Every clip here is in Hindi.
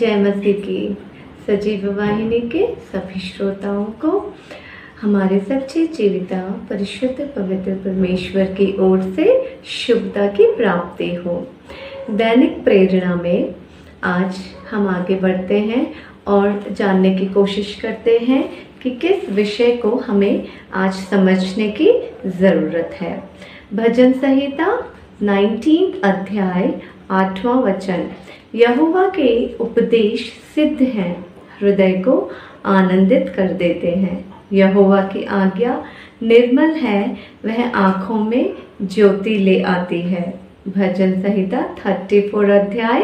जय मसीह की। सजीव वाहिनी के सभी श्रोताओं को, हमारे सच्चे जीविता परिशुद्ध पवित्र परमेश्वर की ओर से शुभता की प्राप्ति हो। दैनिक प्रेरणा में आज हम आगे बढ़ते हैं और जानने की कोशिश करते हैं कि किस विषय को हमें आज समझने की ज़रूरत है। भजन संहिता 19 अध्याय, आठवां वचन। यहोवा के उपदेश सिद्ध हैं, हृदय को आनंदित कर देते हैं। यहुवा की आज्ञा निर्मल है, वह आँखों में ज्योति ले आती है। भजन संहिता 34 अध्याय,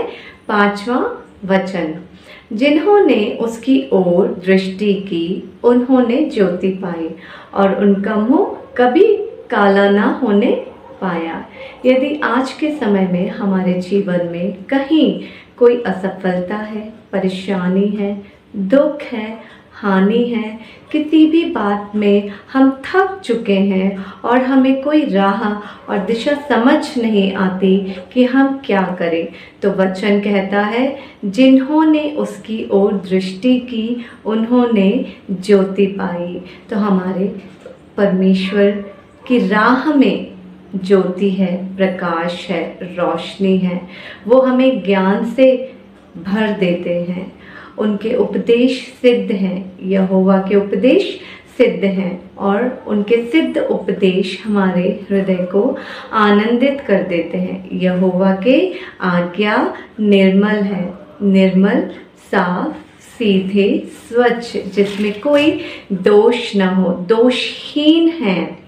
पांचवा वचन। जिन्होंने उसकी ओर दृष्टि की, उन्होंने ज्योति पाई, और उनका मुँह कभी काला ना होने पाया। यदि आज के समय में हमारे जीवन में कहीं कोई असफलता है, परेशानी है, दुख है, हानि है, किसी भी बात में हम थक चुके हैं और हमें कोई राह और दिशा समझ नहीं आती कि हम क्या करें तो वचन कहता है, जिन्होंने उसकी ओर दृष्टि की, उन्होंने ज्योति पाई। तो हमारे परमेश्वर की राह में ज्योति है, प्रकाश है, रोशनी है, वो हमें ज्ञान से भर देते हैं। उनके उपदेश सिद्ध हैं, यहोवा के उपदेश सिद्ध हैं और उनके सिद्ध उपदेश हमारे हृदय को आनंदित कर देते हैं। यहोवा के आज्ञा निर्मल है, निर्मल, साफ़, सीधे, स्वच्छ, जिसमें कोई दोष न हो, दोषहीन है।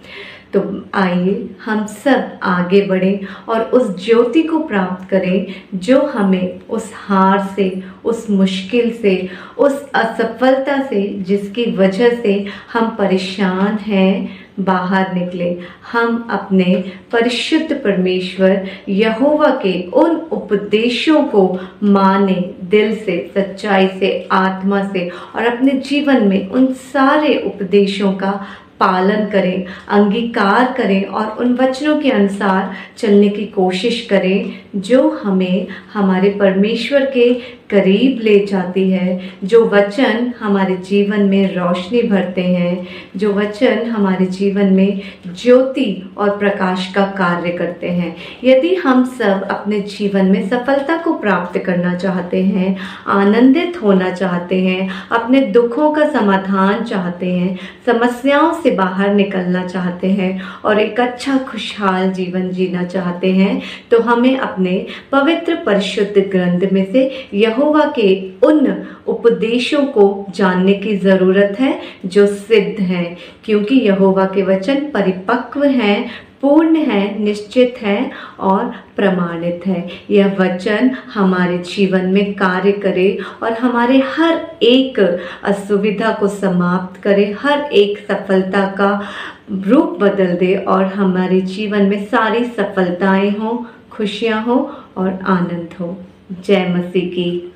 तो आइए, हम सब आगे बढ़ें और उस ज्योति को प्राप्त करें जो हमें उस हार से, उस मुश्किल से, उस असफलता से, जिसकी वजह से हम परेशान हैं, बाहर निकले। हम अपने परिशुद्ध परमेश्वर यहोवा के उन उपदेशों को माने दिल से, सच्चाई से, आत्मा से और अपने जीवन में उन सारे उपदेशों का पालन करें, अंगीकार करें और उन वचनों के अनुसार चलने की कोशिश करें जो हमें, हमारे परमेश्वर के करीब ले जाती है, जो वचन हमारे जीवन में रोशनी भरते हैं, जो वचन हमारे जीवन में ज्योति और प्रकाश का कार्य करते हैं। यदि हम सब अपने जीवन में सफलता को प्राप्त करना चाहते हैं, आनंदित होना चाहते हैं, अपने दुखों का समाधान चाहते हैं, समस्याओं से बाहर निकलना चाहते हैं और एक अच्छा खुशहाल जीवन जीना चाहते हैं तो हमें अपने पवित्र, परिशुद्ध ग्रंथ में से यहोवा के उन उपदेशों को जानने की ज़रूरत है, जो सिद्ध हैं। क्योंकि यहोवा के वचन परिपक्व हैं, पूर्ण है, निश्चित है और प्रमाणित है। यह वचन हमारे जीवन में कार्य करे और हमारे हर एक असुविधा को समाप्त करे, हर एक सफलता का रूप बदल दे और हमारे जीवन में सारी सफलताएँ हों, खुशियाँ हो और आनंद हो। जय मसीह की।